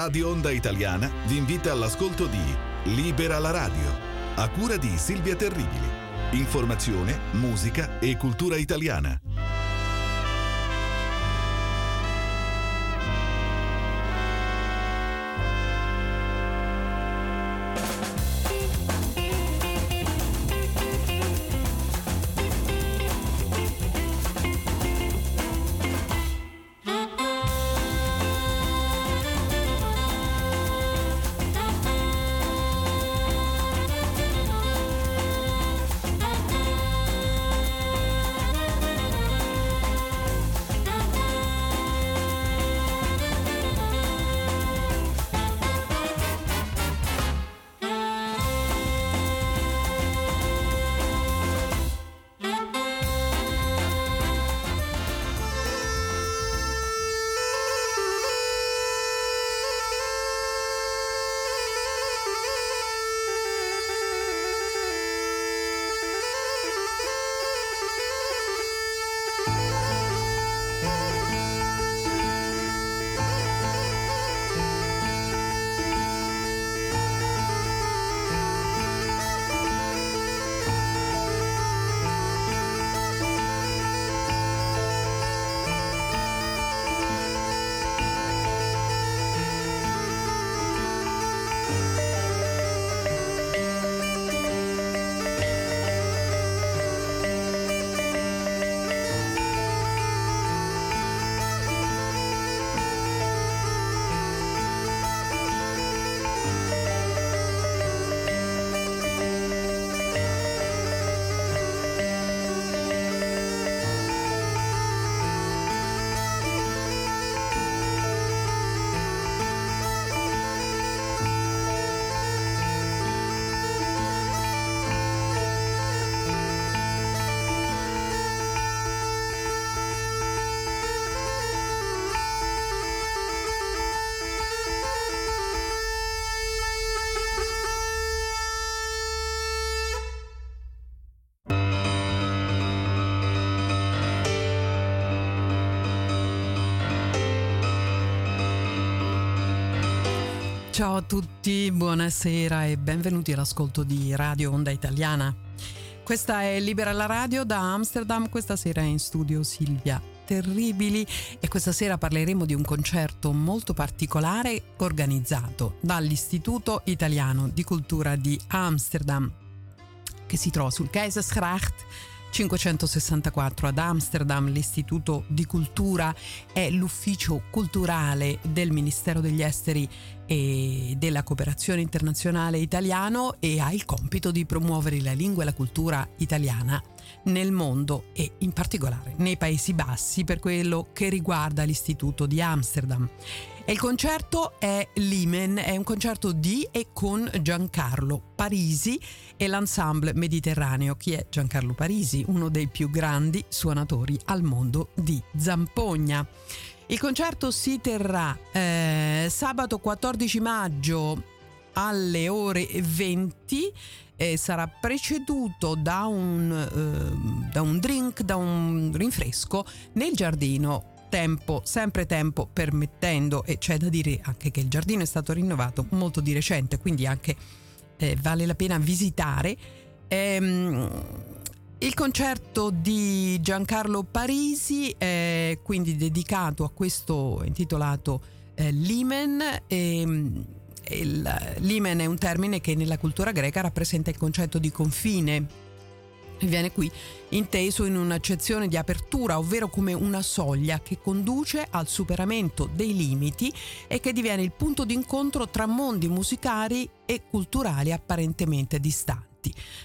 Radio Onda Italiana vi invita all'ascolto di Libera la radio, a cura di Silvia Terribili. Informazione, musica e cultura italiana. Ciao a tutti, buonasera e benvenuti all'ascolto di Radio Onda Italiana. Questa è Libera la Radio da Amsterdam, questa sera è in studio Silvia Terribili e questa sera parleremo di un concerto molto particolare organizzato dall'Istituto Italiano di Cultura di Amsterdam che si trova sul Keizersgracht 564 ad Amsterdam, l'Istituto di Cultura è l'ufficio culturale del Ministero degli Esteri e della Cooperazione Internazionale Italiano e ha il compito di promuovere la lingua e la cultura italiana nel mondo e in particolare nei Paesi Bassi per quello che riguarda l'Istituto di Amsterdam. E il concerto è Limen, è un concerto di e con Giancarlo Parisi e l'ensemble mediterraneo. Chi è Giancarlo Parisi? Uno dei più grandi suonatori al mondo di Zampogna. Il concerto si terrà eh, sabato 14 maggio alle ore 20 e sarà preceduto da un, eh, da un drink, da un rinfresco nel giardino tempo, sempre tempo permettendo, e c'è da dire anche che il giardino è stato rinnovato molto di recente, quindi anche eh, vale la pena visitare. Ehm, il concerto di Giancarlo Parisi è quindi dedicato a questo intitolato eh, Limen. Ehm, il, limen è un termine che nella cultura greca rappresenta il concetto di confine viene qui inteso in un'accezione di apertura, ovvero come una soglia che conduce al superamento dei limiti e che diviene il punto d'incontro tra mondi musicali e culturali apparentemente distanti.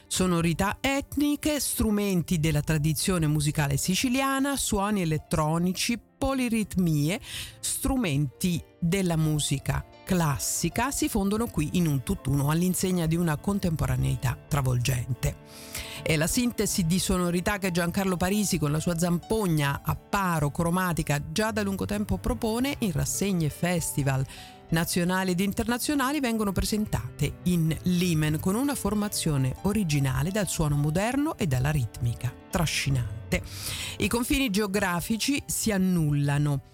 Sonorità etniche, strumenti della tradizione musicale siciliana, suoni elettronici, poliritmie, strumenti della musica classica si fondono qui in un tutt'uno all'insegna di una contemporaneità travolgente. È la sintesi di sonorità che Giancarlo Parisi con la sua zampogna a paro cromatica già da lungo tempo propone in rassegne e festival nazionali ed internazionali vengono presentate in Limen con una formazione originale dal suono moderno e dalla ritmica trascinante. I confini geografici si annullano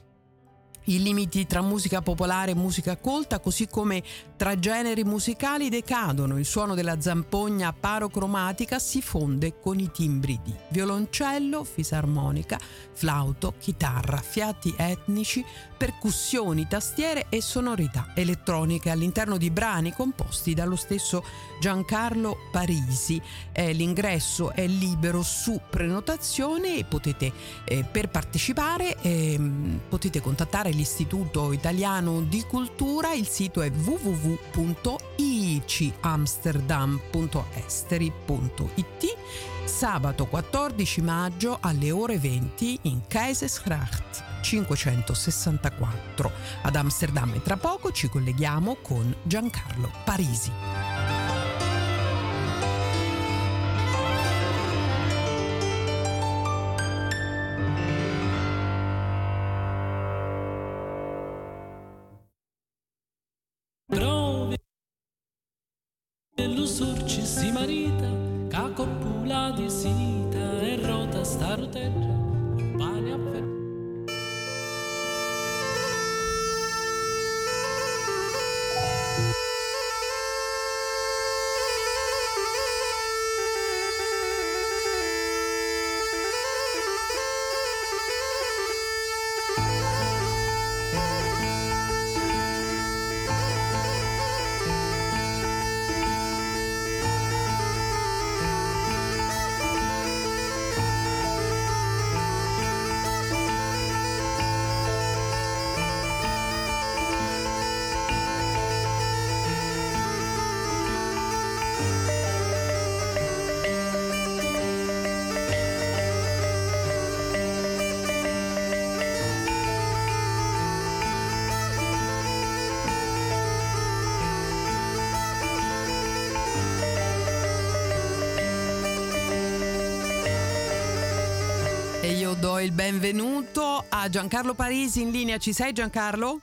I limiti tra musica popolare e musica colta, così come tra generi musicali, decadono. Il suono della zampogna parocromatica si fonde con i timbri di violoncello, fisarmonica, flauto, chitarra, fiati etnici, percussioni, tastiere e sonorità elettroniche all'interno di brani composti dallo stesso Giancarlo Parisi. Eh, l'ingresso è libero su prenotazione e potete eh, per partecipare eh, potete contattare l'Istituto Italiano di Cultura, il sito è www.iicamsterdam.esteri.it sabato 14 maggio alle ore 20 in Kaisersgracht 564 ad Amsterdam e tra poco ci colleghiamo con Giancarlo Parisi. si marita, ca copula di sita e rota starteggia. Do il benvenuto a Giancarlo Parisi in linea. Ci sei Giancarlo?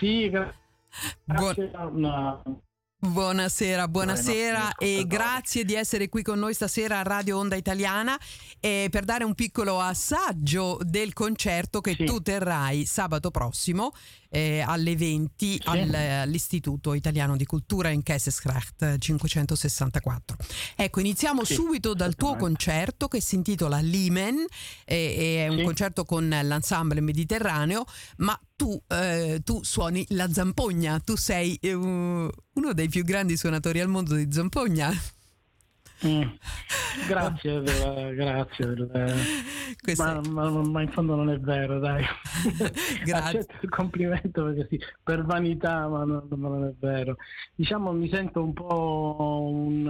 Sì, grazie. Buon... Buonasera, buonasera e grazie di essere qui con noi stasera a Radio Onda Italiana eh, per dare un piccolo assaggio del concerto che sì. tu terrai sabato prossimo eh, alle 20 sì. al, all'Istituto Italiano di Cultura in Kesselsgracht 564. Ecco, iniziamo sì. subito dal tuo concerto che si intitola Limen, eh, è un concerto con l'ensemble mediterraneo, ma tu, eh, tu, suoni la zampogna, tu sei uh, uno dei più grandi suonatori al mondo di zampogna. Mm. Grazie, per, grazie. Per, ma, ma, ma, in fondo non è vero, dai. grazie. Accetto il complimento perché sì, per vanità, ma non, ma non, è vero. Diciamo, mi sento un po' un,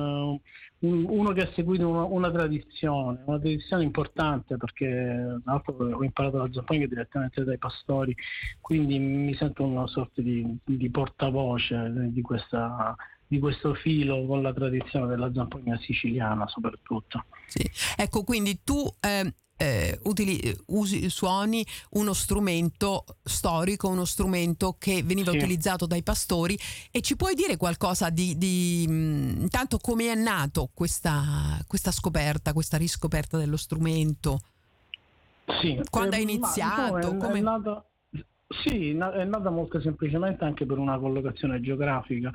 un, uno che ha seguito una, una, tradizione, una tradizione importante perché tra l'altro ho imparato la zampogna direttamente dai pastori, quindi mi sento una sorta di, di portavoce di questa di questo filo con la tradizione della zampogna siciliana soprattutto. Sì. Ecco, quindi tu eh, eh, utili, usi, suoni uno strumento storico, uno strumento che veniva sì. utilizzato dai pastori e ci puoi dire qualcosa di, di mh, intanto come è nato questa, questa scoperta, questa riscoperta dello strumento? Sì, Quando eh, hai iniziato? È, come... è nata, sì, è nata molto semplicemente anche per una collocazione geografica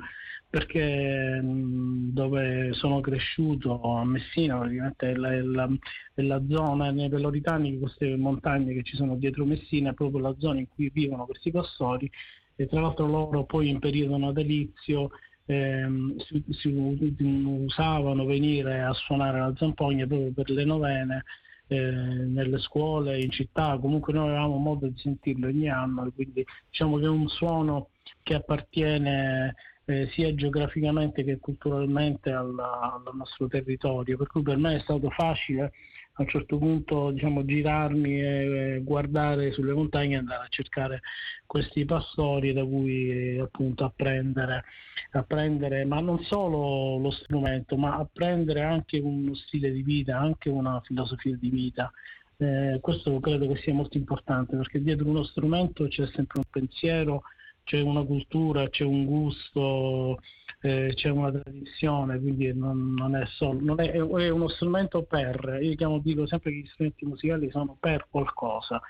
perché dove sono cresciuto a Messina praticamente è la, è la, è la zona nei Peloritani, queste montagne che ci sono dietro Messina, è proprio la zona in cui vivono questi pastori e tra l'altro loro poi in periodo natalizio ehm, si, si, usavano venire a suonare la zampogna proprio per le novene eh, nelle scuole, in città, comunque noi avevamo modo di sentirlo ogni anno, quindi diciamo che è un suono che appartiene eh, sia geograficamente che culturalmente alla, al nostro territorio, per cui per me è stato facile a un certo punto diciamo, girarmi e guardare sulle montagne e andare a cercare questi pastori da cui appunto apprendere, apprendere, ma non solo lo strumento, ma apprendere anche uno stile di vita, anche una filosofia di vita. Eh, questo credo che sia molto importante perché dietro uno strumento c'è sempre un pensiero c'è una cultura, c'è un gusto, eh, c'è una tradizione, quindi non, non, è, solo, non è, è, uno strumento per, io chiamo, dico sempre che gli strumenti musicali sono per qualcosa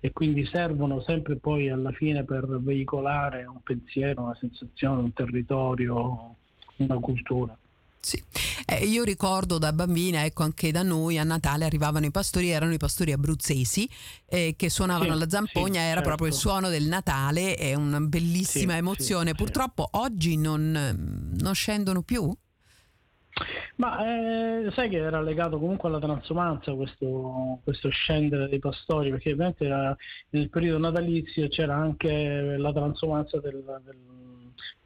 e quindi servono sempre poi alla fine per veicolare un pensiero, una sensazione, un territorio, una cultura. Sì. Eh, io ricordo da bambina, ecco anche da noi a Natale arrivavano i pastori, erano i pastori abruzzesi eh, che suonavano sì, la zampogna, sì, era certo. proprio il suono del Natale, è una bellissima sì, emozione. Purtroppo oggi non, non scendono più? Ma eh, sai che era legato comunque alla transumanza questo, questo scendere dei pastori, perché ovviamente nel periodo natalizio c'era anche la transumanza del, del,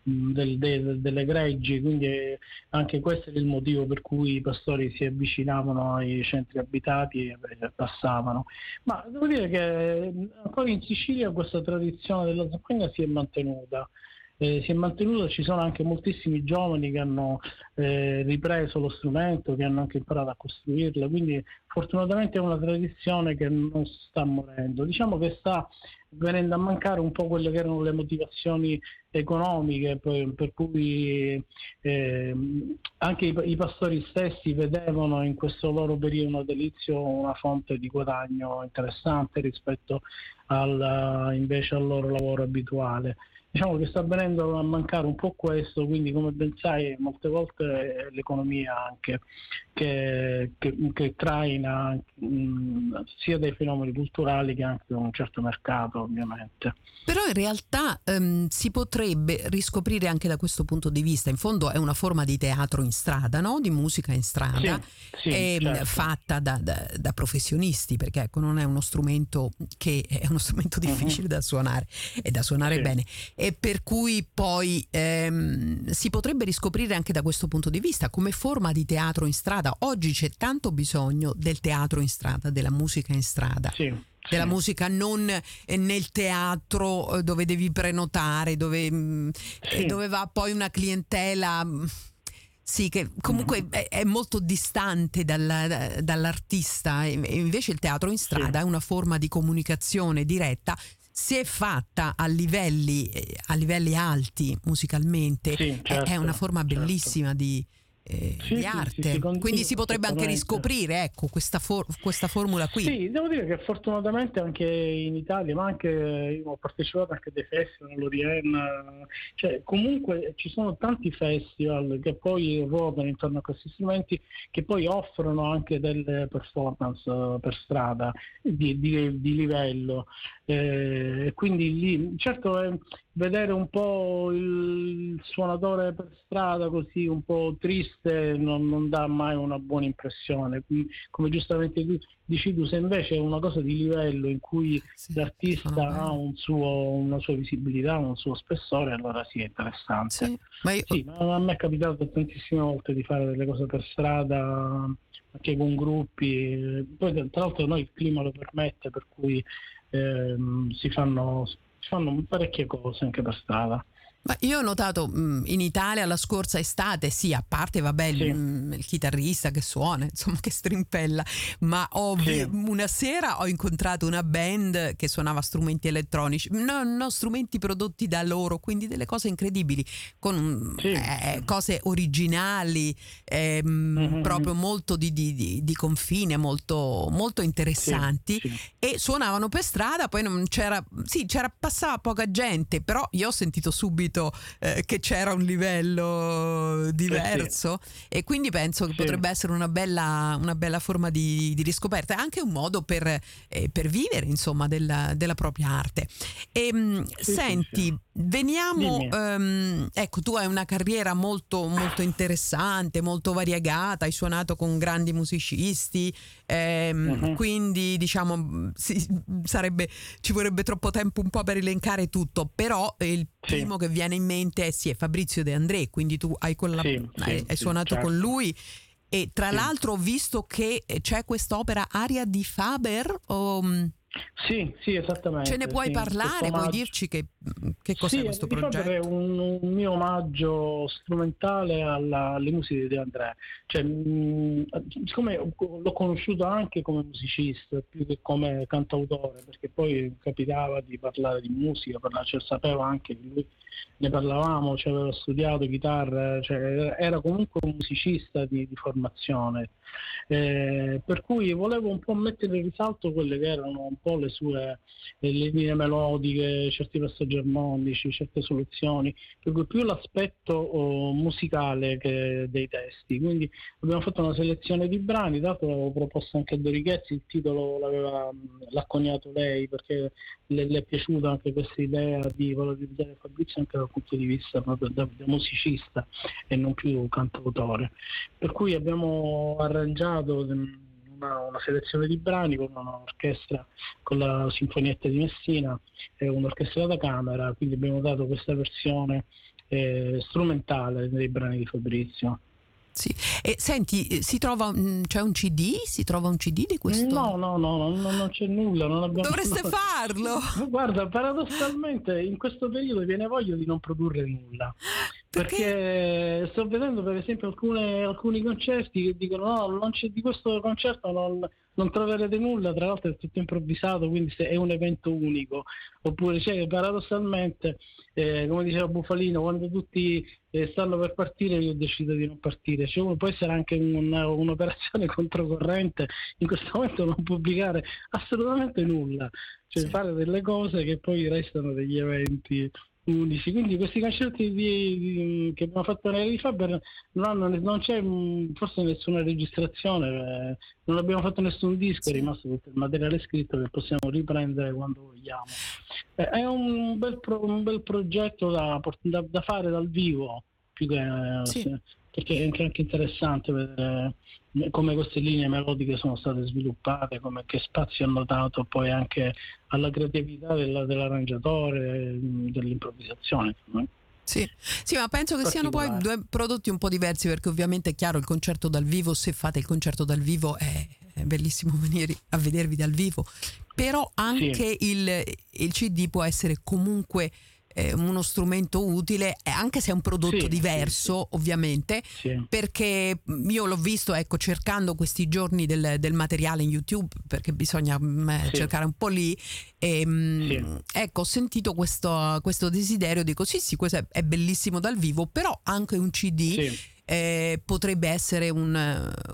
del, del, delle greggi, quindi anche questo è il motivo per cui i pastori si avvicinavano ai centri abitati e passavano. Ma devo dire che ancora in Sicilia questa tradizione della zampogna si è mantenuta eh, si è mantenuto, ci sono anche moltissimi giovani che hanno eh, ripreso lo strumento, che hanno anche imparato a costruirlo, quindi fortunatamente è una tradizione che non sta morendo. Diciamo che sta venendo a mancare un po' quelle che erano le motivazioni economiche per, per cui eh, anche i, i, pastori stessi vedevano in questo loro periodo natalizio una fonte di guadagno interessante rispetto al, invece al loro lavoro abituale diciamo che sta venendo a mancare un po' questo, quindi come ben sai molte volte l'economia anche che, che, che traina mh, sia dei fenomeni culturali che anche un certo mercato ovviamente. Però in realtà um, si potrebbe riscoprire anche da questo punto di vista, in fondo è una forma di teatro in strada, no? di musica in strada, sì, sì, e, certo. fatta da, da, da, professionisti, perché ecco, non è uno strumento che è uno strumento difficile uh-huh. da suonare e da suonare Sì. bene e per cui poi ehm, si potrebbe riscoprire anche da questo punto di vista come forma di teatro in strada. Oggi c'è tanto bisogno del teatro in strada, della musica in strada. Sì, Della sì. musica non eh, nel teatro eh, dove devi prenotare, dove, mh, Sì. eh, dove va poi una clientela mh, sì, che comunque Mm-hmm. è, molto distante dalla- da- dall'artista, invece il teatro in strada è una forma di comunicazione diretta. Se è fatta a livelli, eh, a livelli alti musicalmente, Sì, è- è, certo, una forma certo. bellissima di, eh, Sì, di arte. sì, sì, condivido Quindi si potrebbe anche riscoprire ecco, questa, for- questa formula qui. Sì, devo dire che fortunatamente anche in Italia, ma anche io ho partecipato anche a dei festival, all'Orient, cioè comunque ci sono tanti festival che poi ruotano intorno a questi strumenti che poi offrono anche delle performance eh, per strada di, di- di livello. E quindi lì, certo è vedere un po' il suonatore per strada così un po' triste non, non dà mai una buona impressione. Quindi, come giustamente tu dici tu, se invece è una cosa di livello in cui Sì, l'artista ha un suo- una sua visibilità, un suo spessore, allora sì, è interessante. Sì, ma io- Sì, ma a me è capitato tantissime volte di fare delle cose per strada, anche con gruppi. Poi tra l'altro noi il clima lo permette, per cui ehm, si, fanno, si fanno parecchie cose anche per strada. Ma io ho notato mh, in Italia la scorsa estate, sì, a parte vabbè, il, Sì. mh, il chitarrista che suona, insomma, che strimpella, ma ho Sì. una sera ho incontrato una band che suonava strumenti elettronici, no, no, strumenti prodotti da loro, quindi delle cose incredibili, con mm, Sì. eh, cose originali, ehm, Mhm. proprio molto di, di- di- confine, molto, molto interessanti e suonavano per strada, poi non c'era, sì, c'era, passava poca gente, però io ho sentito subito eh, che c'era un livello diverso e quindi penso che Sì. potrebbe essere una bella, una bella forma di, di riscoperta, anche un modo per, eh, per vivere insomma della, della propria arte. E, mh, Sì, sì, senti, sì. veniamo, ehm, ecco, tu hai una carriera molto, molto interessante, molto variegata, hai suonato con grandi musicisti, ehm, Mhm. quindi diciamo sì, sarebbe, ci vorrebbe troppo tempo un po' per elencare tutto, però eh, il Sì. primo che viene in mente sì, è Fabrizio De André, quindi tu hai, collab- Sì, hai- hai suonato certo. con lui. E tra l'altro ho visto che eh, c'è quest'opera Aria di Faber. o, mh, Sì, sì, esattamente. ce ne puoi sì, parlare? Puoi dirci che Che cos'è sì, questo progetto? È un, un, mio omaggio strumentale alla, alle musiche di Andrea. Cioè, mh, siccome l'ho conosciuto anche come musicista, più che come cantautore, perché poi capitava di parlare di musica, parlare, cioè, sapevo anche che lui ne parlavamo, cioè, aveva studiato chitarra, cioè, era comunque un musicista di, di formazione. Eh, per cui volevo un po' mettere in risalto quelle che erano po' le sue le linee melodiche, certi passaggi armonici, certe soluzioni, per cui più l'aspetto oh, musicale che dei testi. Quindi abbiamo fatto una selezione di brani, dato l'avevo proposto anche a Dorichezzi, il titolo l'aveva, l'ha coniato lei perché le, le, è piaciuta anche questa idea di valorizzare Fabrizio anche dal punto di vista proprio da, da musicista e non più cantautore. Per cui abbiamo arrangiato una, una, selezione di brani con un'orchestra, con la Sinfonietta di Messina e un'orchestra da camera, quindi abbiamo dato questa versione eh, strumentale dei brani di Fabrizio. Sì. E senti, eh, si trova, c'è un CD? Si trova un CD di questo? No, no, no, no non c'è nulla. Non abbiamo... Dovreste farlo! Guarda, paradossalmente in questo periodo viene voglia di non produrre nulla. Perché? perché sto vedendo per esempio alcune, alcuni concerti che dicono no, non c'è di questo concerto non, non troverete nulla, tra l'altro è tutto improvvisato, quindi è un evento unico. Oppure cioè, paradossalmente, eh, come diceva Bufalino, quando tutti eh, stanno per partire io decido di non partire. Cioè, può essere anche un, un'operazione controcorrente, in questo momento non pubblicare assolutamente nulla, cioè sì. fare delle cose che poi restano degli eventi 11. Quindi questi concerti di, di, che abbiamo fatto nei Faber non, hanno, non c'è mm, forse nessuna registrazione, eh, non abbiamo fatto nessun disco, è rimasto tutto il materiale scritto che possiamo riprendere quando vogliamo. Eh, è un bel, pro, un bel progetto da, da, da, fare dal vivo, più che, sì. Perché è anche interessante vedere come queste linee melodiche sono state sviluppate, come che spazio hanno dato poi anche alla creatività della, dell'arrangiatore, dell'improvvisazione. Sì. sì, ma penso che siano poi due prodotti un po' diversi perché ovviamente è chiaro il concerto dal vivo, se fate il concerto dal vivo è, è bellissimo venire a vedervi dal vivo, però anche sì. il, il CD può essere comunque eh, uno strumento utile, eh, anche se è un prodotto sì, diverso, sì, ovviamente, sì. perché io l'ho visto, ecco, cercando questi giorni del, del materiale in YouTube, perché bisogna mh, mm, eh, cercare un po' lì, e, mh, mm, ecco, ho sentito questo, questo, desiderio, dico sì, sì, questo è, è, bellissimo dal vivo, però anche un CD eh, potrebbe essere un,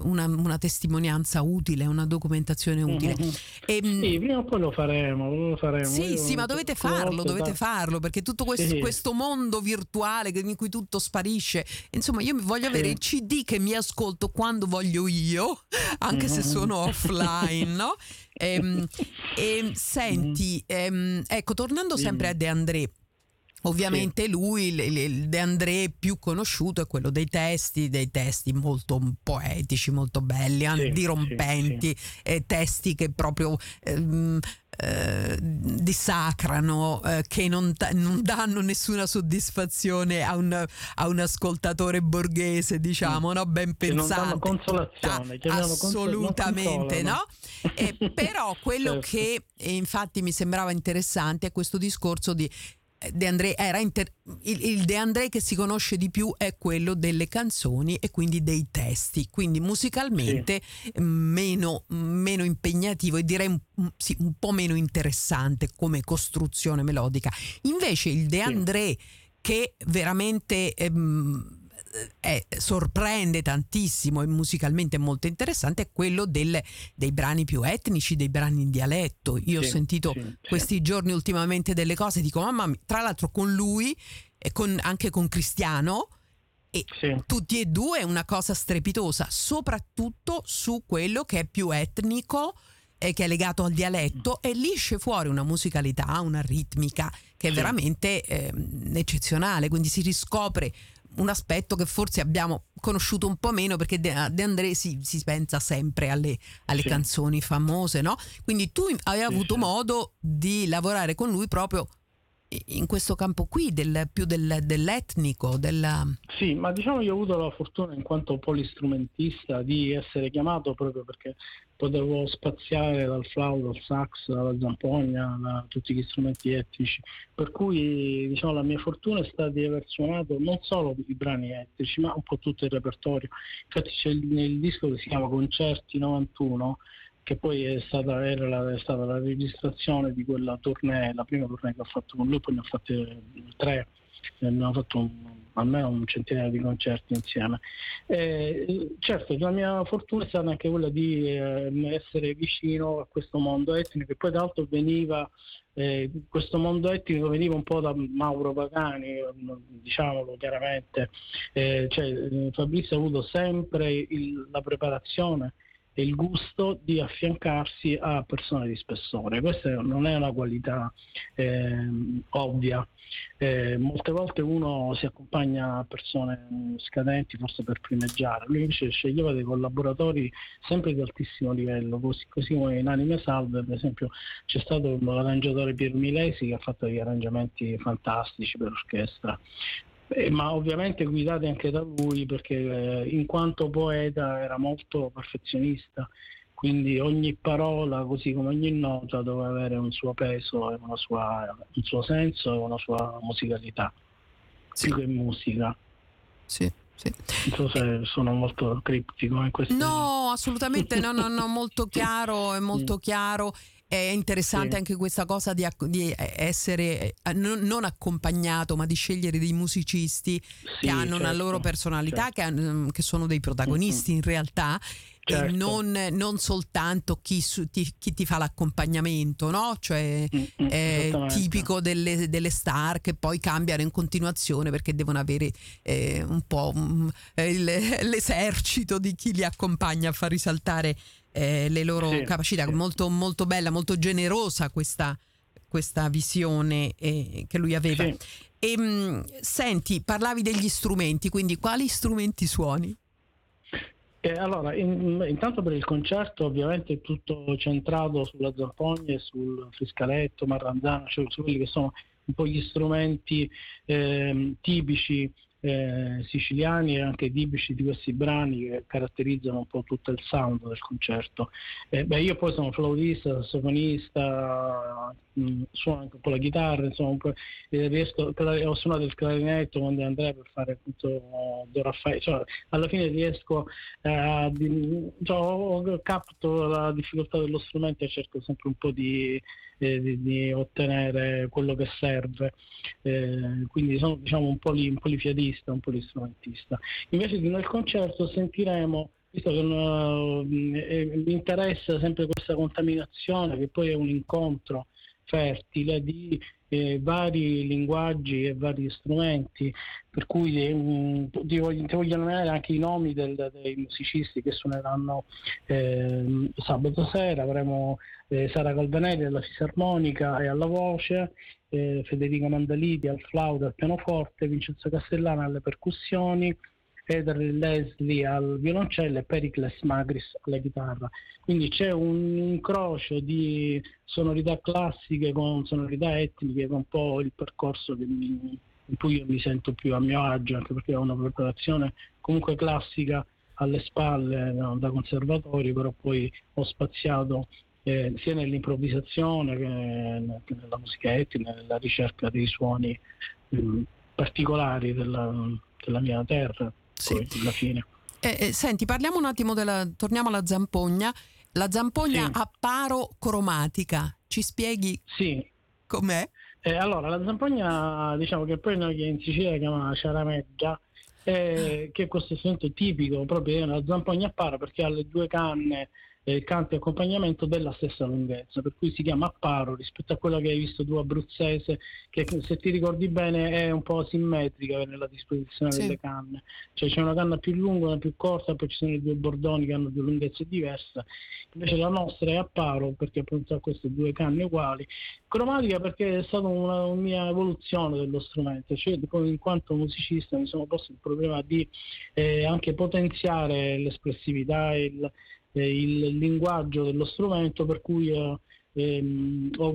una, una, testimonianza utile, una documentazione utile. Mm-hmm. E, ehm, sì, prima o poi lo faremo. Lo faremo. Sì, Io sì, ma dovete farlo, dovete farlo, perché tutto questo, sì. questo, mondo virtuale in cui tutto sparisce, insomma, io voglio avere il CD che mi ascolto quando voglio io, anche mm-hmm. se sono offline, no? E, ehm, e ehm, senti, ehm, ecco, tornando sempre a De André, Ovviamente sì. lui, il De André più conosciuto è quello dei testi, dei testi molto poetici, molto belli, sì, dirompenti, sì, eh, testi che proprio ehm, eh, dissacrano, eh, che non, non, danno nessuna soddisfazione a un, a un ascoltatore borghese, diciamo, no? ben pensante. consolazione, assolutamente, no? Eh, però quello certo. che infatti mi sembrava interessante è questo discorso di De André era inter- il, il, De André che si conosce di più è quello delle canzoni e quindi dei testi, quindi musicalmente sì. meno, meno, impegnativo e direi un, sì, un, po' meno interessante come costruzione melodica. Invece il De André sì. che veramente ehm, è, sorprende tantissimo e musicalmente è molto interessante è quello del, dei brani più etnici, dei brani in dialetto. Io sì, ho sentito sì, questi sì. giorni ultimamente delle cose, dico mamma mia, tra l'altro con lui e con, anche con Cristiano e tutti e due è una cosa strepitosa, soprattutto su quello che è più etnico e che è legato al dialetto e lì esce fuori una musicalità, una ritmica che è veramente eh, eccezionale, quindi si riscopre un aspetto che forse abbiamo conosciuto un po' meno perché De, André si, si, pensa sempre alle, alle sì. canzoni famose, no? Quindi tu hai avuto sì. modo di lavorare con lui proprio in questo campo qui, del, più del, dell'etnico. Della... Sì, ma diciamo io ho avuto la fortuna in quanto polistrumentista di essere chiamato proprio perché potevo spaziare dal flauto al sax, alla zampogna, da tutti gli strumenti etnici. Per cui diciamo, la mia fortuna è stata di aver suonato non solo i brani etnici, ma un po' tutto il repertorio. Infatti c'è il, il disco che si chiama Concerti 91 che poi è stata, la, è stata, la, registrazione di quella tournée, la prima tournée che ho fatto con lui, poi ne ho fatte tre, ne abbiamo fatto un, almeno un centinaio di concerti insieme. Eh, certo, la mia fortuna è stata anche quella di eh, essere vicino a questo mondo etnico, che poi tra l'altro veniva, eh, questo mondo etnico veniva un po' da Mauro Pagani, diciamolo chiaramente, eh, cioè, Fabrizio ha avuto sempre il, la preparazione e il gusto di affiancarsi a persone di spessore. Questa non è una qualità eh, ovvia. Eh, molte volte uno si accompagna a persone scadenti forse per primeggiare, lui invece sceglieva dei collaboratori sempre di altissimo livello, così, così come in Anime Salve ad esempio c'è stato l'arrangiatore Pier Milesi che ha fatto degli arrangiamenti fantastici per orchestra, eh, ma ovviamente guidati anche da lui perché eh, in quanto poeta era molto perfezionista, quindi ogni parola, così come ogni nota, doveva avere un suo peso, sua, un suo senso e una sua musicalità, sì. più che musica. Sì. Sì. Non so se sono molto criptico in questo. No, assolutamente no, no, no, molto chiaro, è molto chiaro. È interessante sì. anche questa cosa di, di essere eh, non, accompagnato, ma di scegliere dei musicisti sì, che hanno certo, una loro personalità, certo. che, hanno, che, sono dei protagonisti mm-hmm. in realtà. Certo. E non, non, soltanto chi, ti, chi, ti, fa l'accompagnamento, no? Cioè mm-hmm, è tipico delle, delle, star che poi cambiano in continuazione perché devono avere eh, un po' um, l'esercito di chi li accompagna a far risaltare eh, le loro sì, capacità. Sì. Molto, molto bella, molto generosa questa, questa visione eh, che lui aveva. Sì. E, ehm, mh, senti, parlavi degli strumenti, quindi quali strumenti suoni? Eh, allora, in, intanto per il concerto ovviamente è tutto centrato sulla zampogna sul friscaletto, marranzano, cioè su quelli che sono un po' gli strumenti eh, tipici eh, siciliani e anche tipici di questi brani che caratterizzano un po' tutto il sound del concerto. Eh, beh, io poi sono flautista, sassofonista, mh, suono anche po' la chitarra, insomma, riesco, ho suonato il clarinetto con De Andrea per fare appunto Do Raffaele, cioè, alla fine riesco a cioè, capto la difficoltà dello strumento e cerco sempre un po' di eh, di, di, ottenere quello che serve. Eh, quindi sono diciamo, un, po un polistrumentista. Invece nel concerto sentiremo visto che uh, mi interessa sempre questa contaminazione, che poi è un incontro fertile di eh, vari linguaggi e vari strumenti, per cui eh, ti, voglio, voglio nominare anche i nomi del, dei musicisti che suoneranno eh, sabato sera, avremo eh, Sara Calvanelli alla fisarmonica e alla voce, eh, Federica Mandaliti al flauto e al pianoforte, Vincenzo Castellana alle percussioni, Peter Leslie al violoncello e Pericles Magris alla chitarra. Quindi c'è un incrocio di sonorità classiche con sonorità etniche, che è un po' il percorso mi, in cui io mi sento più a mio agio, anche perché ho una preparazione comunque classica alle spalle no, da conservatori, però poi ho spaziato eh, sia nell'improvvisazione che, nella musica etnica, nella ricerca dei suoni mh, particolari della, della, mia terra, sì. alla fine. Eh, eh, senti, parliamo un attimo della. torniamo alla zampogna. La zampogna sì. a paro cromatica, ci spieghi sì. com'è? Eh, allora, la zampogna, diciamo che poi noi in Sicilia chiamiamo ciarameggia, eh, che è questo strumento tipico proprio della zampogna a paro perché ha le due canne eh, canto e accompagnamento della stessa lunghezza, per cui si chiama apparo rispetto a quella che hai visto tu abruzzese, che se ti ricordi bene è un po' simmetrica nella disposizione sì. delle canne, cioè c'è una canna più lunga, una più corta, poi ci sono i due bordoni che hanno due lunghezze diverse, invece la nostra è apparo perché appunto ha queste due canne uguali, cromatica perché è stata una, una mia evoluzione dello strumento, cioè in quanto musicista mi sono posto il problema di eh, anche potenziare l'espressività, il, il linguaggio dello strumento per cui eh, ehm, ho,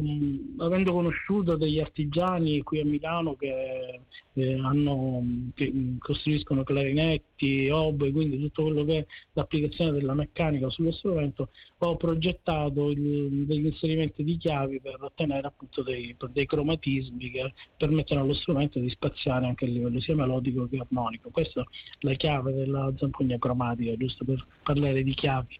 avendo conosciuto degli artigiani qui a Milano che, eh, hanno, che costruiscono clarinetti, oboe, quindi tutto quello che è l'applicazione della meccanica sullo strumento, ho progettato il, degli inserimenti di chiavi per ottenere appunto dei, dei cromatismi che permettono allo strumento di spaziare anche a livello sia melodico che armonico. Questa è la chiave della zampogna cromatica, giusto per parlare di chiavi.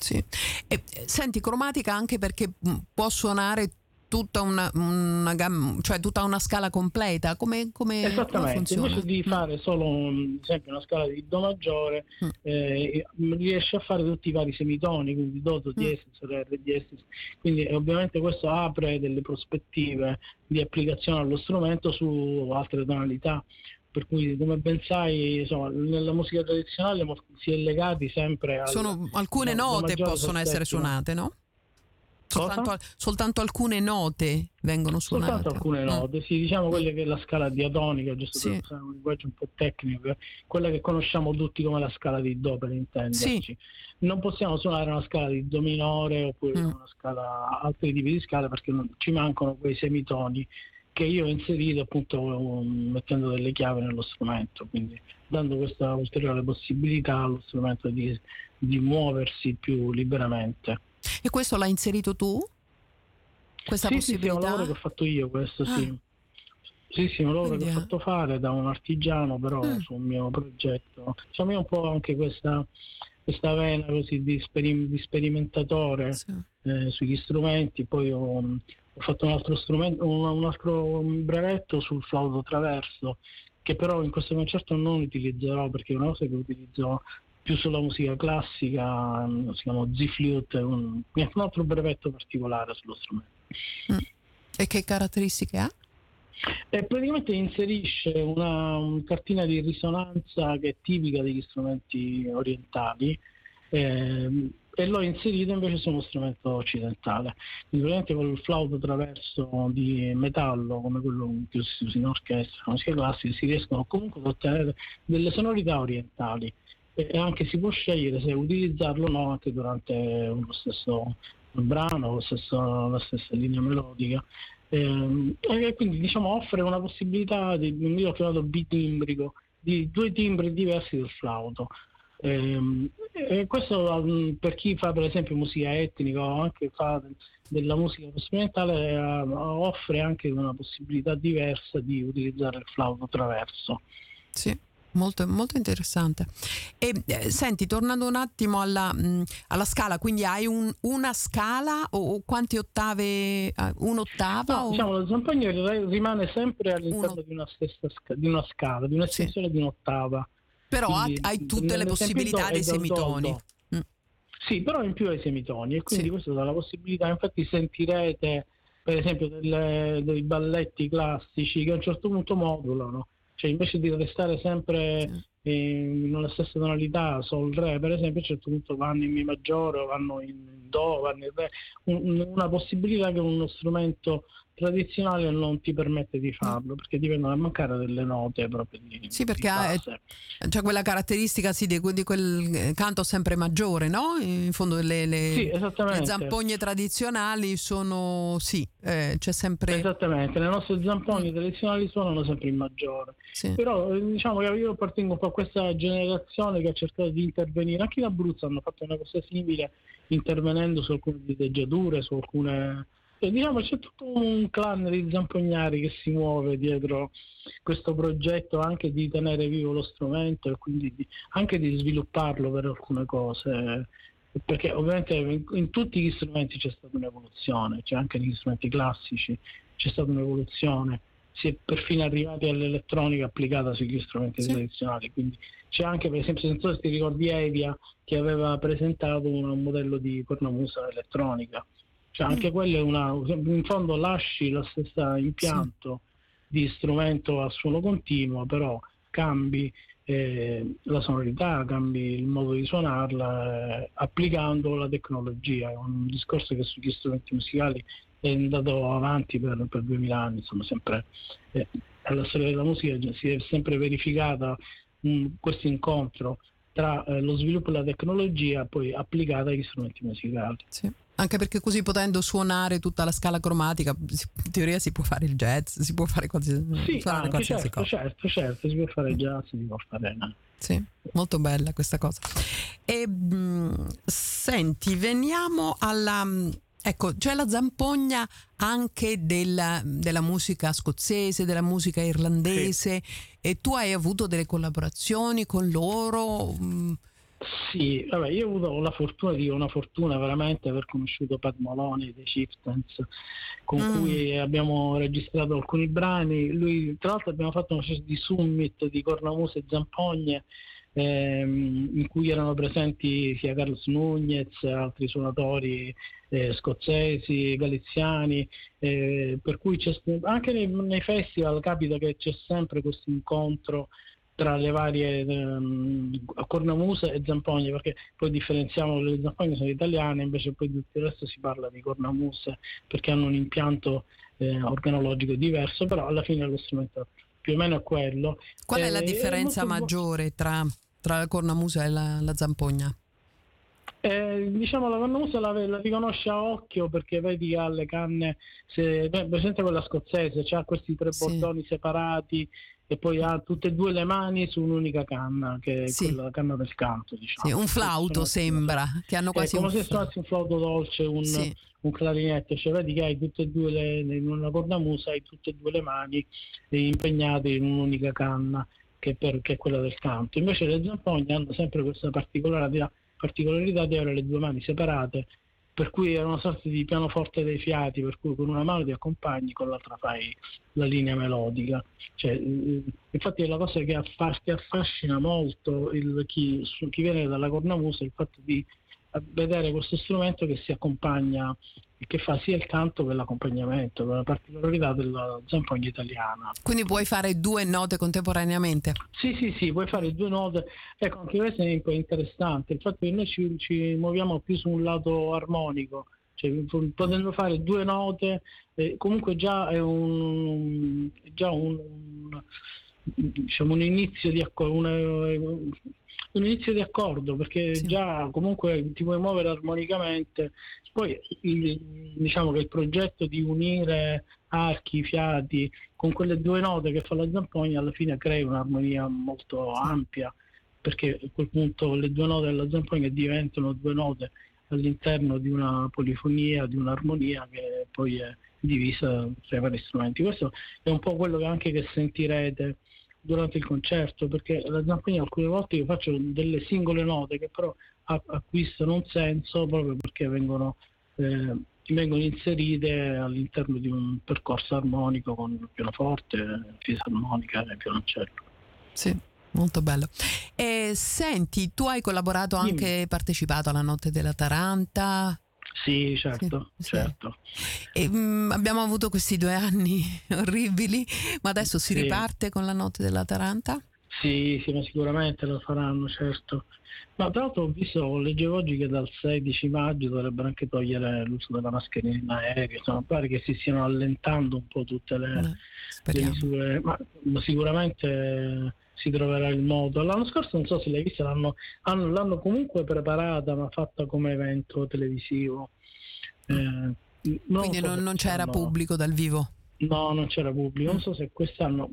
Sì. E, senti, cromatica anche perché mm, può suonare tutta una, una, gamma, cioè tutta una scala completa? Come, come Esattamente, come invece di mm. fare solo ad esempio una scala di Do maggiore, mm. eh, riesce a fare tutti i vari semitoni, quindi Do, Do diesis, mm. Re, Re diesis. Quindi eh, ovviamente questo apre delle prospettive di applicazione allo strumento su altre tonalità per cui come ben sai insomma, nella musica tradizionale si è legati sempre a sono alcune no, note possono essere suonate no? Soltanto, soltanto, alcune note vengono suonate. Soltanto alcune mm. note, mm. sì, diciamo quelle che è la scala diatonica, giusto sì. per usare un linguaggio un po' tecnico, quella che conosciamo tutti come la scala di Do per intenderci. Sì. Non possiamo suonare una scala di Do minore oppure mm. una scala, altri tipi di scale perché non, ci mancano quei semitoni che io ho inserito appunto um, mettendo delle chiavi nello strumento, quindi dando questa ulteriore possibilità allo strumento di, di muoversi più liberamente. E questo l'hai inserito tu? Questa sì, possibilità? Sì, sì, è un lavoro che ho fatto io questo, ah. sì. Sì, sì, un lavoro Quindi, che ho fatto fare da un artigiano, però mm. su un mio progetto. Insomma, io un po' anche questa, questa vena così di, sperim- di sperimentatore sì. eh, sugli strumenti, poi ho, ho fatto un altro, strumento, un, un altro brevetto sul flauto traverso che però in questo concerto non utilizzerò perché è una cosa che utilizzo più sulla musica classica, si chiama Z-Flute, un, un altro brevetto particolare sullo strumento. Mm. E che caratteristiche ha? E praticamente inserisce una, una, cartina di risonanza che è tipica degli strumenti orientali, eh, e l'ho inserito invece su uno strumento occidentale. Quindi con il flauto traverso di metallo, come quello che si usa in orchestra, musica classica, si riescono comunque ad ottenere delle sonorità orientali e anche si può scegliere se utilizzarlo o no anche durante lo stesso brano, lo stesso, la stessa linea melodica. Ehm, e quindi diciamo offre una possibilità di, io ho chiamato bitimbrico, di due timbri diversi del flauto. Eh, e questo um, per chi fa per esempio musica etnica o anche fa della musica sperimentale eh, offre anche una possibilità diversa di utilizzare il flauto traverso. Sì. Molto, molto, interessante. E eh, senti, tornando un attimo alla, mh, mm, alla scala, quindi hai un, una scala o, o, quante ottave? Eh, un'ottava? No, o... Diciamo, lo zampogno rimane sempre all'interno Uno... di, una stessa, di una scala, di un'estensione sì. di un'ottava. Però quindi, hai tutte le possibilità dei semitoni. Mm. Sì, però in più hai semitoni e quindi sì. questo dà la possibilità, infatti sentirete per esempio delle, dei balletti classici che a un certo punto modulano, cioè invece di restare sempre sì. in una stessa tonalità, sol re per esempio a un certo punto vanno in mi maggiore o vanno in do, vanno in re, un, una possibilità che uno strumento tradizionale non ti permette di farlo perché ti vengono a mancare delle note proprio di Sì, perché ha cioè quella caratteristica sì, di, di, quel canto sempre maggiore, no? In fondo le, le, sì, le zampogne tradizionali sono sì, eh, c'è sempre Esattamente, le nostre zampogne tradizionali suonano sempre in maggiore. Sì. Però eh, diciamo che io appartengo un po' a questa generazione che ha cercato di intervenire, anche in Abruzzo hanno fatto una cosa simile intervenendo su alcune diteggiature, su alcune e diciamo c'è tutto un clan di zampognari che si muove dietro questo progetto anche di tenere vivo lo strumento e quindi di, anche di svilupparlo per alcune cose. Perché ovviamente in, in, tutti gli strumenti c'è stata un'evoluzione, cioè anche negli strumenti classici c'è stata un'evoluzione, si è perfino arrivati all'elettronica applicata sugli strumenti sì. tradizionali, quindi c'è anche per esempio, non so se ti ricordi Evia che aveva presentato un, un modello di cornamusa elettronica cioè anche quello è una, in fondo lasci lo stesso impianto sì. di strumento a suono continuo, però cambi eh, la sonorità, cambi il modo di suonarla eh, applicando la tecnologia. È un discorso che sugli strumenti musicali è andato avanti per, per 2000 anni, insomma, sempre eh, alla storia della musica si è sempre verificata questo incontro tra eh, lo sviluppo della tecnologia poi applicata agli strumenti musicali. Sì. Anche perché così potendo suonare tutta la scala cromatica, in teoria si può fare il jazz, si può fare qualsiasi, sì, suonare qualsiasi certo, cosa. Certo, certo, si può fare jazz, si può fare... Sì, molto bella questa cosa. E mh, senti, veniamo alla... Ecco, c'è la zampogna anche della, della musica scozzese, della musica irlandese sì. e tu hai avuto delle collaborazioni con loro? Sì, vabbè, io ho avuto la fortuna, dico una fortuna veramente aver conosciuto Pat Maloney dei Chieftains con mm. cui abbiamo registrato alcuni brani. Lui, tra l'altro abbiamo fatto una specie di summit di cornamuse e zampogne ehm, in cui erano presenti sia Carlos Nunez, altri suonatori eh, scozzesi, galiziani, eh, per cui anche nei, nei festival capita che c'è sempre questo incontro tra le varie ehm, cornamuse e zampogne, perché poi differenziamo le zampogne sono italiane, invece poi tutto il resto si parla di cornamuse perché hanno un impianto eh, organologico diverso, però alla fine lo strumento più o meno è quello. Qual è eh, la differenza maggiore tra, tra, la cornamusa e la, la zampogna? Eh, diciamo la cornamusa la, la riconosce a occhio perché vedi ha le canne, se, per esempio quella scozzese, ha questi tre sì. bordoni separati e poi ha tutte e due le mani su un'unica canna, che è sì. la canna del canto. Diciamo. Sì, un flauto sembra, che hanno quasi è come un... se fosse un flauto dolce, un, sì. un clarinetto, cioè vedi che hai tutte e due le, in una cornamusa, hai tutte e due le mani impegnate in un'unica canna, che, per, che è quella del canto. Invece le zampogne hanno sempre questa particolarità, particolarità di avere le due mani separate per cui era una sorta di pianoforte dei fiati, per cui con una mano ti accompagni, con l'altra fai la linea melodica. Cioè, eh, infatti è la cosa che, affascina, che affascina molto il, chi, chi, viene dalla cornamusa, il fatto di vedere questo strumento che si accompagna e che fa sia il canto che l'accompagnamento, la particolarità della zampogna italiana. Quindi puoi fare due note contemporaneamente? Sì, sì, sì, puoi fare due note. Ecco, anche questo è interessante, il fatto che noi ci, ci muoviamo più su un lato armonico, cioè, potendo fare due note, eh, comunque già è un, già un, un, diciamo, un inizio di accordo, un inizio di accordo perché sì. già comunque ti puoi muovere armonicamente. Poi il, diciamo che il progetto di unire archi, fiati con quelle due note che fa la zampogna alla fine crea un'armonia molto ampia perché a quel punto le due note della zampogna diventano due note all'interno di una polifonia, di un'armonia che poi è divisa tra i vari strumenti. Questo è un po' quello che anche che sentirete durante il concerto, perché la zampogna alcune volte io faccio delle singole note che però acquistano un senso proprio perché vengono, eh, vengono inserite all'interno di un percorso armonico con pianoforte, fisarmonica e violoncello. Sì. Molto bello. E senti, tu hai collaborato anche, Dimmi. partecipato alla Notte della Taranta, sì, certo, sì, certo. E, mh, mm, abbiamo avuto questi due anni orribili, ma adesso si sì. riparte con la notte dell'Ataranta? Sì, sì, ma sicuramente lo faranno, certo. Ma tra l'altro ho visto, leggevo oggi che dal 16 maggio dovrebbero anche togliere l'uso della mascherina in aereo, insomma, pare che si stiano allentando un po' tutte le, eh, le misure, ma, ma sicuramente si troverà il modo. L'anno scorso non so se l'hai vista, l'hanno, hanno, l'hanno comunque preparata ma fatta come evento televisivo. Eh, non Quindi so non, non c'era pubblico dal vivo? No, non c'era pubblico. Non so se quest'anno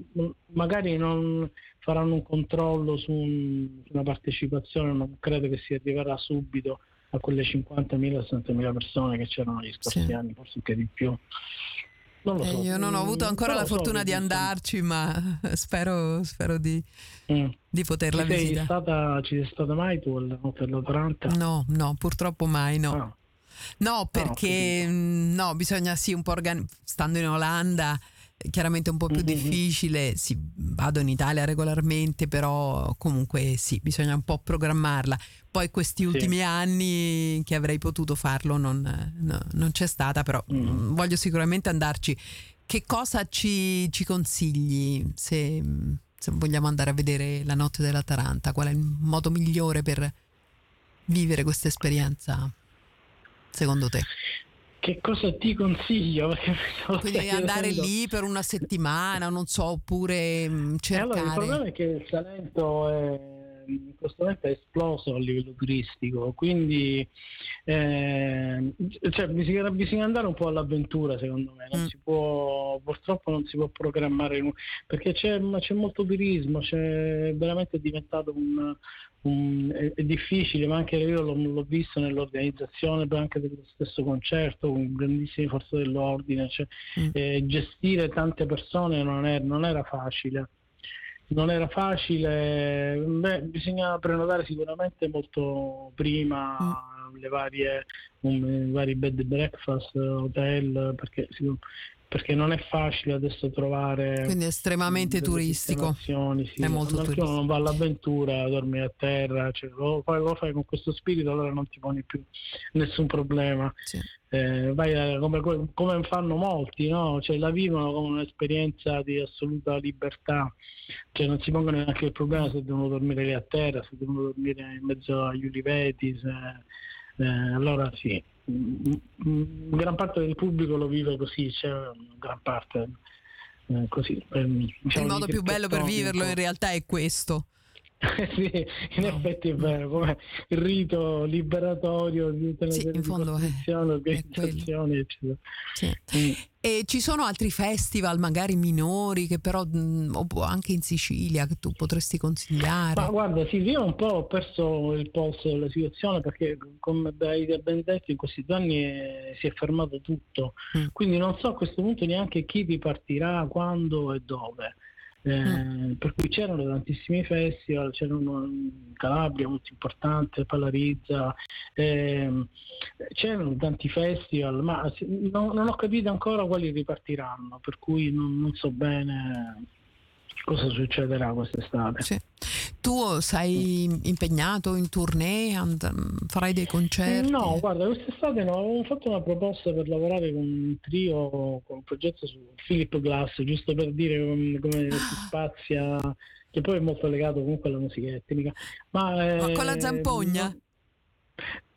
magari non faranno un controllo su, un, una partecipazione, non credo che si arriverà subito a quelle 50.000-60.000 persone che c'erano gli scorsi sì. anni, forse anche di più. Non so. eh, io non ho avuto ancora la fortuna so, di andarci, ma spero, spero di, mm. di, poterla ci visitare. Sei stata, ci sei stata mai tu all'Hotel Atlanta? No, no, purtroppo mai no. Ah. No, ah, perché no, bisogna sì un po' organizzare, stando in Olanda chiaramente un po' più mm-hmm. difficile, sì, vado in Italia regolarmente, però comunque sì, bisogna un po' programmarla. Poi questi ultimi sì. anni che avrei potuto farlo non, no, non c'è stata, però mm. voglio sicuramente andarci. Che cosa ci, ci consigli se, se vogliamo andare a vedere la notte della Taranta? Qual è il modo migliore per vivere questa esperienza, secondo te? Che cosa ti consiglio? Quindi andare lì per una settimana, non so, oppure cercare... Mm, allora, il problema è che il Salento è in questo momento è esploso a livello turistico, quindi eh, cioè, bisogna, bisogna, andare un po' all'avventura secondo me, non mm. si può, purtroppo non si può programmare, perché c'è, c'è molto turismo, c'è veramente diventato un, un, è, è, difficile, ma anche io l'ho, l'ho visto nell'organizzazione anche dello stesso concerto, con grandissime forze dell'ordine, cioè, mm. eh, gestire tante persone non, è, non era facile non era facile, Beh, bisogna prenotare sicuramente molto prima mm. le varie, um, i vari bed and breakfast, hotel, perché perché non è facile adesso trovare quindi è estremamente turistico sì. è molto turistico non va all'avventura dormi a terra cioè, lo, fai, lo, fai, con questo spirito allora non ti poni più nessun problema sì. eh, vai a, come, come, fanno molti no? cioè, la vivono come un'esperienza di assoluta libertà cioè, non si pongono neanche il problema se devono dormire lì a terra se devono dormire in mezzo agli uliveti se, eh, allora sì gran parte del pubblico lo vive così, c'è una gran parte eh, così. Eh, diciamo, il modo più bello per viverlo in realtà è questo. sì, in no. effetti è vero, come il rito liberatorio di tutte le sì, in fondo è, organizzazioni, eccetera. Sì. Mm. E ci sono altri festival, magari minori, che però mh, anche in Sicilia che tu potresti consigliare? Ma guarda, sì, io un po' ho perso il polso della situazione perché, come hai ben detto, in questi due anni è, si è fermato tutto. Mm. Quindi non so a questo punto neanche chi ripartirà, quando e dove. Eh, mm. Per cui c'erano tantissimi festival, c'erano in Calabria molto importante, Palarizza, eh, c'erano tanti festival, ma non, non, ho capito ancora quali ripartiranno, per cui non, non so bene cosa succederà quest'estate. Sì. Tu sei impegnato in tournée, and, farai dei concerti? No, guarda, quest'estate no, avevo fatto una proposta per lavorare con un trio, con un progetto su Philip Glass, giusto per dire come, come ah. si spazia, che poi è molto legato comunque alla musica etnica. Ma, Ma con la eh, zampogna?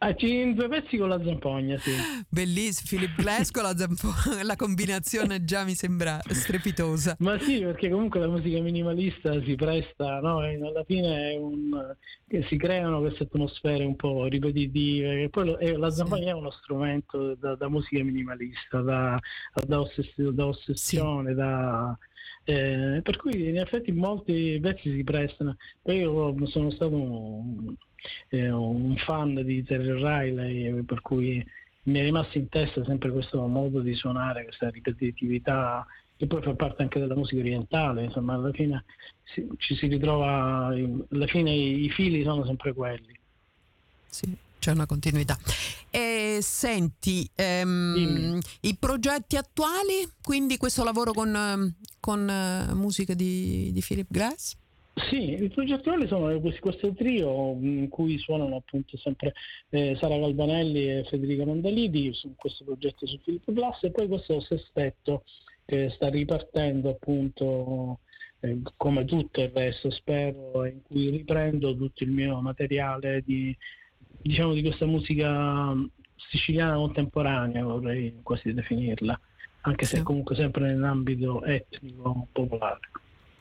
Ah, in due pezzi con la zampogna, sì. Bellissimo, Philip Glass con la zampogna, la combinazione già mi sembra strepitosa. Ma sì, perché comunque la musica minimalista si presta, no? alla fine un, si creano queste atmosfere un po' ripetitive, e poi e la zampogna sì. è uno strumento da, da musica minimalista, da, da, ossess- da ossessione, sì. da... Eh, per cui in effetti molti pezzi si prestano. Poi io sono stato un, eh, un fan di Terry Riley, per cui mi è rimasto in testa sempre questo modo di suonare, questa ripetitività che poi fa parte anche della musica orientale, insomma alla fine si, ci si ritrova, alla fine i, i fili sono sempre quelli. Sì, c'è una continuità. E senti, ehm, i progetti attuali, quindi questo lavoro con, con uh, musica di, di Philip Glass? Sì, i progetti attuali sono questi, questo trio in cui suonano appunto sempre eh, Sara Galvanelli e Federica Mandalidi su questo progetto su Filippo Glass e poi questo sestetto che sta ripartendo appunto eh, come tutto il resto spero in cui riprendo tutto il mio materiale di, diciamo, di questa musica siciliana contemporanea vorrei quasi definirla anche se comunque sempre nell'ambito etnico popolare.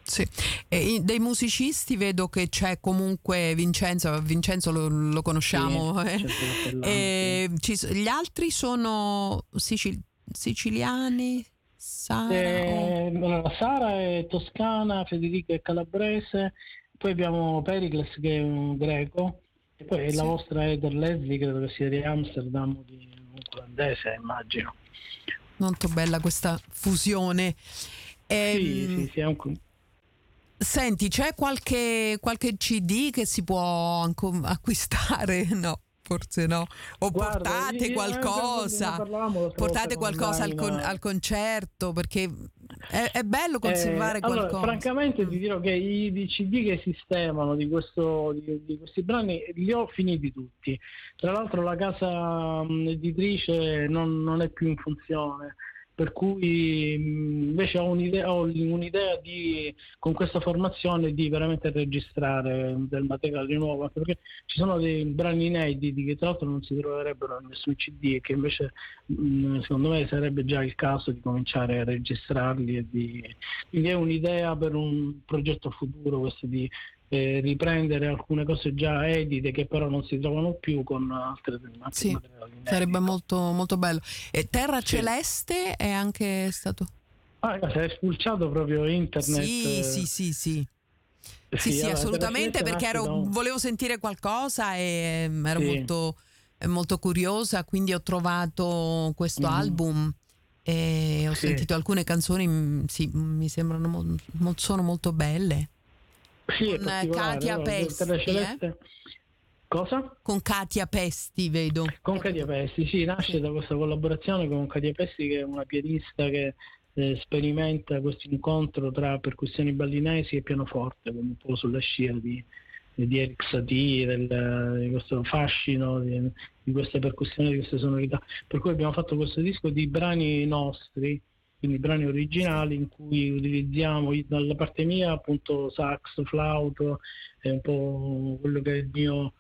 Sì. E dei musicisti vedo che c'è comunque Vincenzo, Vincenzo lo, lo conosciamo. Sì, eh. ci, gli altri sono sicil- siciliani? Sara, eh, o... Sara è toscana, Federica è calabrese, poi abbiamo Pericles che è un greco, e poi sì. la vostra Eder Leslie credo che sia di Amsterdam, di un olandese immagino. Molto bella questa fusione. E, sì, ehm, sì, sì, è un, Senti, c'è qualche, qualche CD che si può acquistare? No forse no. O Guarda, portate qualcosa, portate qualcosa al, con, al, concerto perché è, è bello conservare eh, qualcosa. Allora, francamente ti dirò che i, i CD che sistemano di, questo, di, di, questi brani li ho finiti tutti. Tra l'altro la casa editrice non, non è più in funzione per cui invece ho un'idea, ho un'idea di, con questa formazione di veramente registrare del materiale nuovo, anche perché ci sono dei brani inediti che tra l'altro non si troverebbero in nessun CD e che invece secondo me sarebbe già il caso di cominciare a registrarli. Di... Quindi è un'idea per un progetto futuro questo di eh, riprendere alcune cose già edite che però non si trovano più con altre, altre sì, materiali. Sarebbe molto, molto bello. E Terra sì. Celeste è anche stato... Ah, si è spulciato proprio internet. Sì, sì, sì, sì. Sì, sì, assolutamente perché ero, volevo sentire qualcosa e ehm, ero sì. molto, molto, curiosa, quindi ho trovato questo mm. album e ho sì. sentito alcune canzoni, mm, sì, mi sembrano mo- sono molto belle. Sì, con Katia Pesti. Eh? Cosa? Con Katia Pesti, vedo. Con Katia Pesti, sì, nasce da questa collaborazione con Katia Pesti che è una pianista che eh, sperimenta questo incontro tra percussioni ballinesi e pianoforte, come un po' sulla scia di, di Eric Satie, del, di questo fascino, di, di queste percussioni, di queste sonorità. Per cui abbiamo fatto questo disco di brani nostri, quindi brani originali in cui utilizziamo dalla parte mia appunto sax, flauto, è un po' quello che è il mio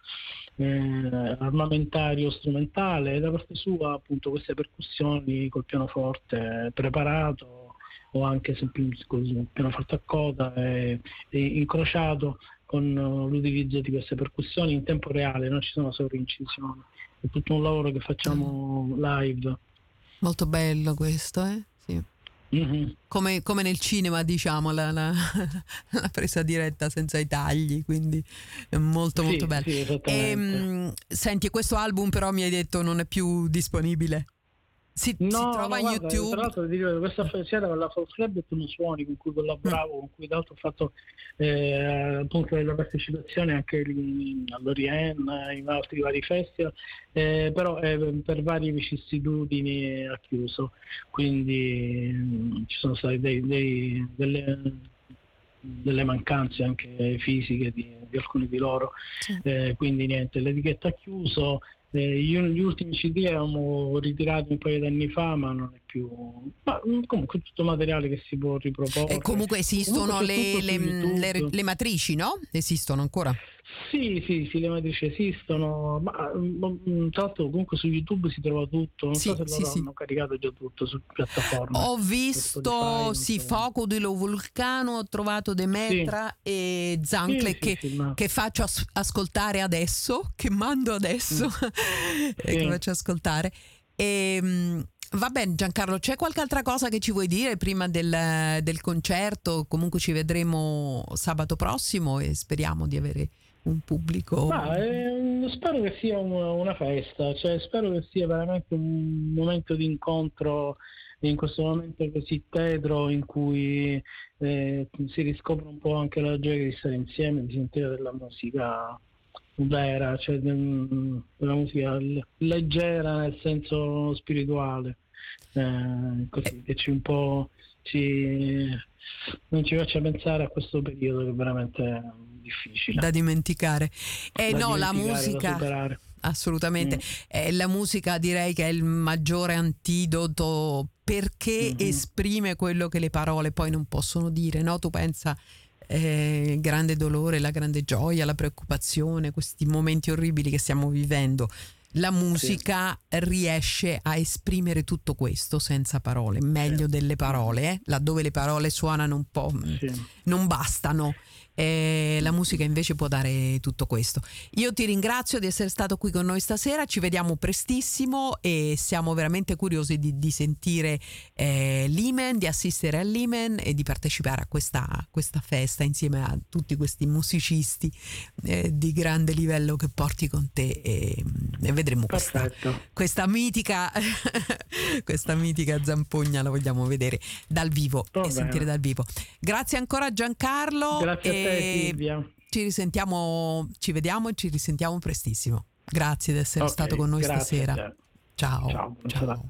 eh, armamentario strumentale e da parte sua appunto queste percussioni col pianoforte preparato o anche semplicemente con il pianoforte a coda e, e incrociato con l'utilizzo di queste percussioni in tempo reale, non ci sono sovraincisioni, è tutto un lavoro che facciamo live. Molto bello questo, eh? Sì. Mm-hmm. Come, come, nel cinema, diciamo, la, la, la, presa diretta senza i tagli, quindi è molto sì, molto bello. Sì, e, ehm, senti, questo album però mi hai detto non è più disponibile. Si, no, si trova no, in guarda, YouTube. Tra l'altro dico, questa sera con la Folk Club sono suoni con cui collaboravo, mm. con cui tra l'altro ho fatto eh, appunto della partecipazione anche all'Orient, in altri vari festival, eh, però eh, per varie vicissitudini ha chiuso, quindi mh, mm, ci sono state delle, delle mancanze anche fisiche di, di alcuni di loro, sì. Eh, quindi niente, l'etichetta ha chiuso, eh, gli, gli, ultimi CD abbiamo ritirato un paio di anni fa, ma non è più. Ma mm, comunque tutto materiale che si può riproporre. E comunque esistono comunque le, le, le, le, matrici, no? Esistono ancora? Sì, sì, sì, le matrici esistono, ma, ma mm, tra l'altro comunque su YouTube si trova tutto, non sì, so se loro sì, hanno sì. caricato già tutto su piattaforme. Ho visto, sì. Foco di Lo Vulcano, ho trovato Demetra e Zancle che, che, faccio as- ascoltare adesso, che mando adesso mm. che faccio ascoltare. E, ehm, Va bene Giancarlo, c'è qualche altra cosa che ci vuoi dire prima del, del concerto? Comunque ci vedremo sabato prossimo e speriamo di avere un pubblico? Ma, eh, spero che sia una, una festa, cioè, spero che sia veramente un momento di incontro in questo momento così tetro in cui eh, si riscopre un po' anche la gioia di stare insieme, di sentire della musica vera, cioè della musica leggera nel senso spirituale, eh, così che ci un po' ci, non ci faccia pensare a questo periodo che veramente difficile. Da dimenticare. E eh, no, la musica... Assolutamente, mm. eh, la musica direi che è il maggiore antidoto perché mm-hmm. esprime quello che le parole poi non possono dire, no? Tu pensa eh, il grande dolore, la grande gioia, la preoccupazione, questi momenti orribili che stiamo vivendo. La musica sì. riesce a esprimere tutto questo senza parole, meglio sì. delle parole, eh? laddove le parole suonano un po', sì. non bastano eh, la musica invece può dare tutto questo. Io ti ringrazio di essere stato qui con noi stasera, ci vediamo prestissimo e siamo veramente curiosi di, di sentire eh, l'Imen, di assistere all'Imen e di partecipare a questa, questa festa insieme a tutti questi musicisti eh, di grande livello che porti con te e, e vedremo questa, questa, mitica questa mitica zampogna la vogliamo vedere dal vivo Va e bene. sentire dal vivo. Grazie ancora Giancarlo. Grazie Silvia. Ci risentiamo, ci vediamo e ci risentiamo prestissimo. Grazie di essere okay, stato con noi stasera. Ciao. Ciao. ciao.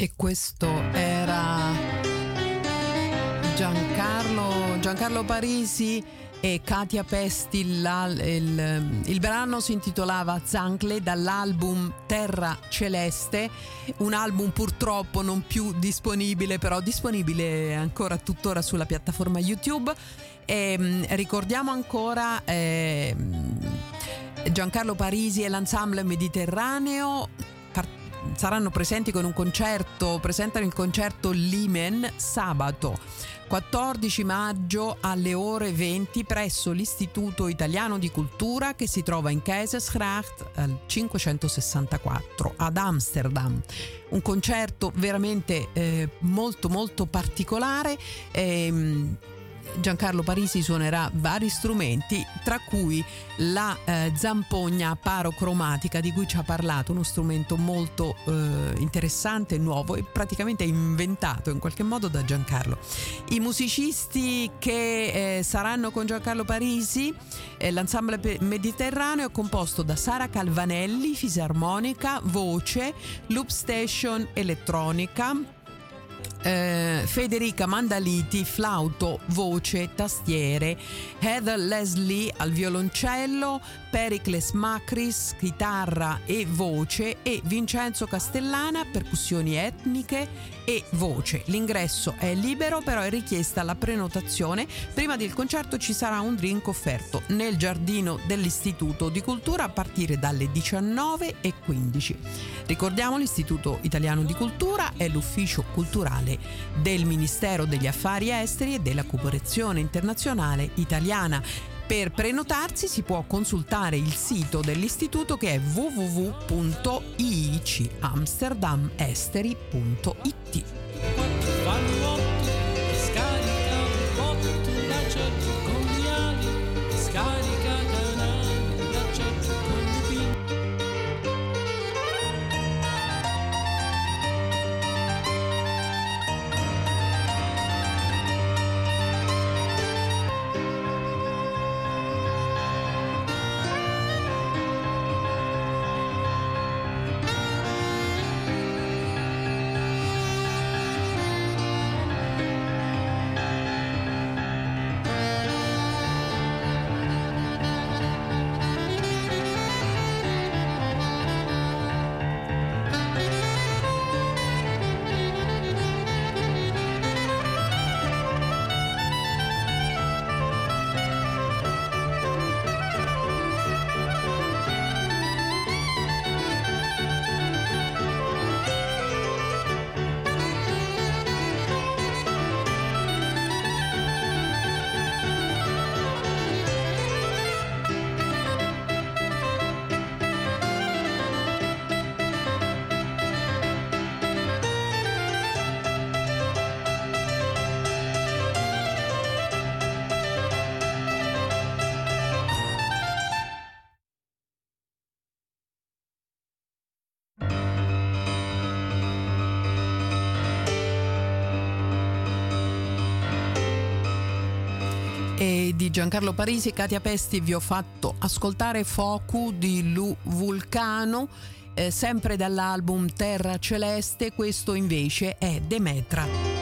E questo era Giancarlo, Giancarlo Parisi e Katia Pesti. Il, il, brano si intitolava Zancle dall'album Terra Celeste, un album purtroppo non più disponibile, però disponibile ancora tuttora sulla piattaforma YouTube. E, mm, ricordiamo ancora eh, Giancarlo Parisi e l'ensemble Mediterraneo saranno presenti con un concerto, presentano il concerto Limen sabato 14 maggio alle ore 20 presso l'Istituto Italiano di Cultura che si trova in Keizersgracht al 564 ad Amsterdam. Un concerto veramente eh, molto molto particolare. Eh, Giancarlo Parisi suonerà vari strumenti, tra cui la eh, zampogna parocromatica di cui ci ha parlato, uno strumento molto eh, interessante, nuovo e praticamente inventato in qualche modo da Giancarlo. I musicisti che eh, saranno con Giancarlo Parisi, eh, l'ensemble mediterraneo è composto da Sara Calvanelli, fisarmonica, voce, loop station elettronica, eh, Federica Mandaliti, flauto, voce, tastiere, Heather Leslie al violoncello, Pericles Macris, chitarra e voce e Vincenzo Castellana, percussioni etniche e voce. L'ingresso è libero, però è richiesta la prenotazione. Prima del concerto ci sarà un drink offerto nel giardino dell'Istituto di Cultura a partire dalle 19.15. Ricordiamo l'Istituto Italiano di Cultura è l'ufficio culturale del Ministero degli Affari Esteri e della Cooperazione Internazionale Italiana. Per prenotarsi si può consultare il sito dell'istituto che è www.iicamsterdamesteri.it. e di Giancarlo Parisi e Katia Pesti vi ho fatto ascoltare Focu di Lu Vulcano, eh, sempre dall'album Terra Celeste, questo invece è Demetra.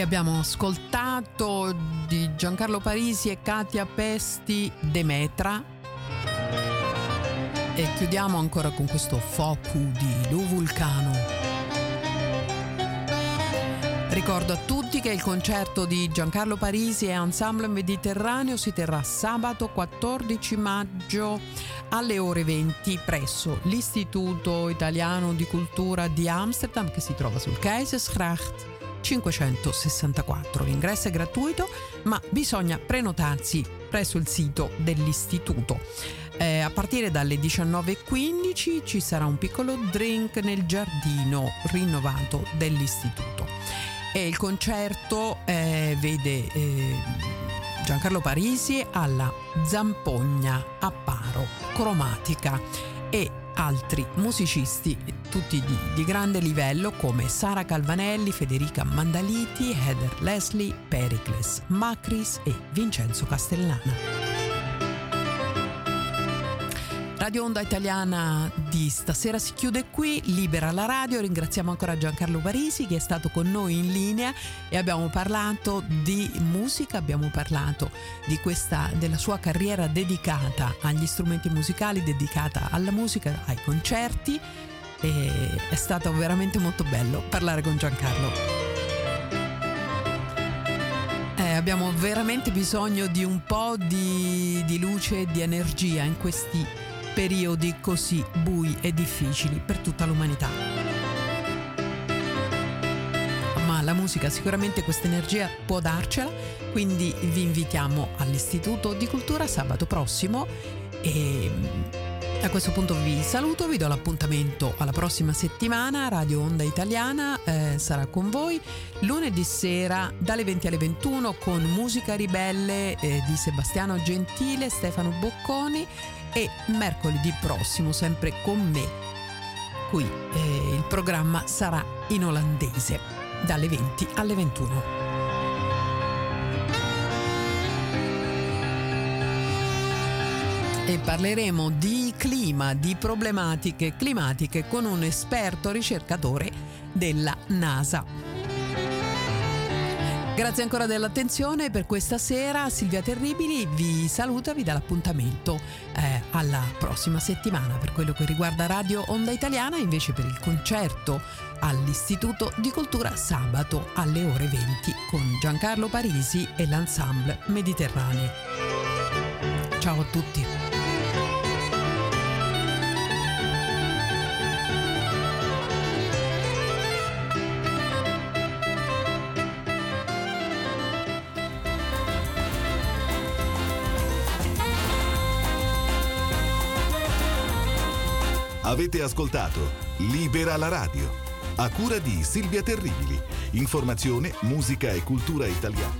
E abbiamo ascoltato di Giancarlo Parisi e Katia Pesti Demetra. E chiudiamo ancora con questo Focu di Lu Vulcano. Ricordo a tutti che il concerto di Giancarlo Parisi e Ensemble Mediterraneo si terrà sabato 14 maggio alle ore 20 presso l'Istituto Italiano di Cultura di Amsterdam che si trova sul Keizersgracht 564. L'ingresso è gratuito, ma bisogna prenotarsi presso il sito dell'istituto. Eh, a partire dalle 19.15 ci sarà un piccolo drink nel giardino rinnovato dell'istituto. E il concerto eh, vede eh, Giancarlo Parisi alla Zampogna a Paro, cromatica e altri musicisti, tutti di, di, grande livello come Sara Calvanelli, Federica Mandaliti, Heather Leslie, Pericles Macris e Vincenzo Castellana. Radio Onda Italiana di stasera si chiude qui, libera la radio, ringraziamo ancora Giancarlo Parisi che è stato con noi in linea e abbiamo parlato di musica, abbiamo parlato questa, della sua carriera dedicata agli strumenti musicali, dedicata alla musica, ai concerti e è stato veramente molto bello parlare con Giancarlo. Eh, abbiamo veramente bisogno di un po' di, di luce e di energia in questi periodi così bui e difficili per tutta l'umanità. Ma la musica sicuramente questa energia può darcela, quindi vi invitiamo all'Istituto di Cultura sabato prossimo e a questo punto vi saluto, vi do l'appuntamento alla prossima settimana. Radio Onda Italiana eh, sarà con voi lunedì sera dalle 20 alle 21 con Musica Ribelle eh, di Sebastiano Gentile, Stefano Bocconi e mercoledì prossimo sempre con me. Qui eh, il programma sarà in olandese dalle 20 alle 21. e parleremo di clima, di problematiche climatiche con un esperto ricercatore della NASA. Grazie ancora dell'attenzione per questa sera. Silvia Terribili vi saluta, vi dà l'appuntamento eh, alla prossima settimana per quello che riguarda Radio Onda Italiana, invece per il concerto all'Istituto di Cultura sabato alle ore 20 con Giancarlo Parisi e l'Ensemble Mediterraneo. Ciao a tutti. Avete ascoltato Libera la radio, a cura di Silvia Terribili. Informazione, musica e cultura italiana